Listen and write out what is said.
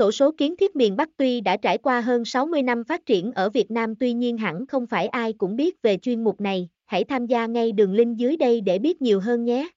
Sổ số kiến thiết miền Bắc tuy đã trải qua hơn 60 năm phát triển ở Việt Nam tuy nhiên hẳn không phải ai cũng biết về chuyên mục này, hãy tham gia ngay đường link dưới đây để biết nhiều hơn nhé.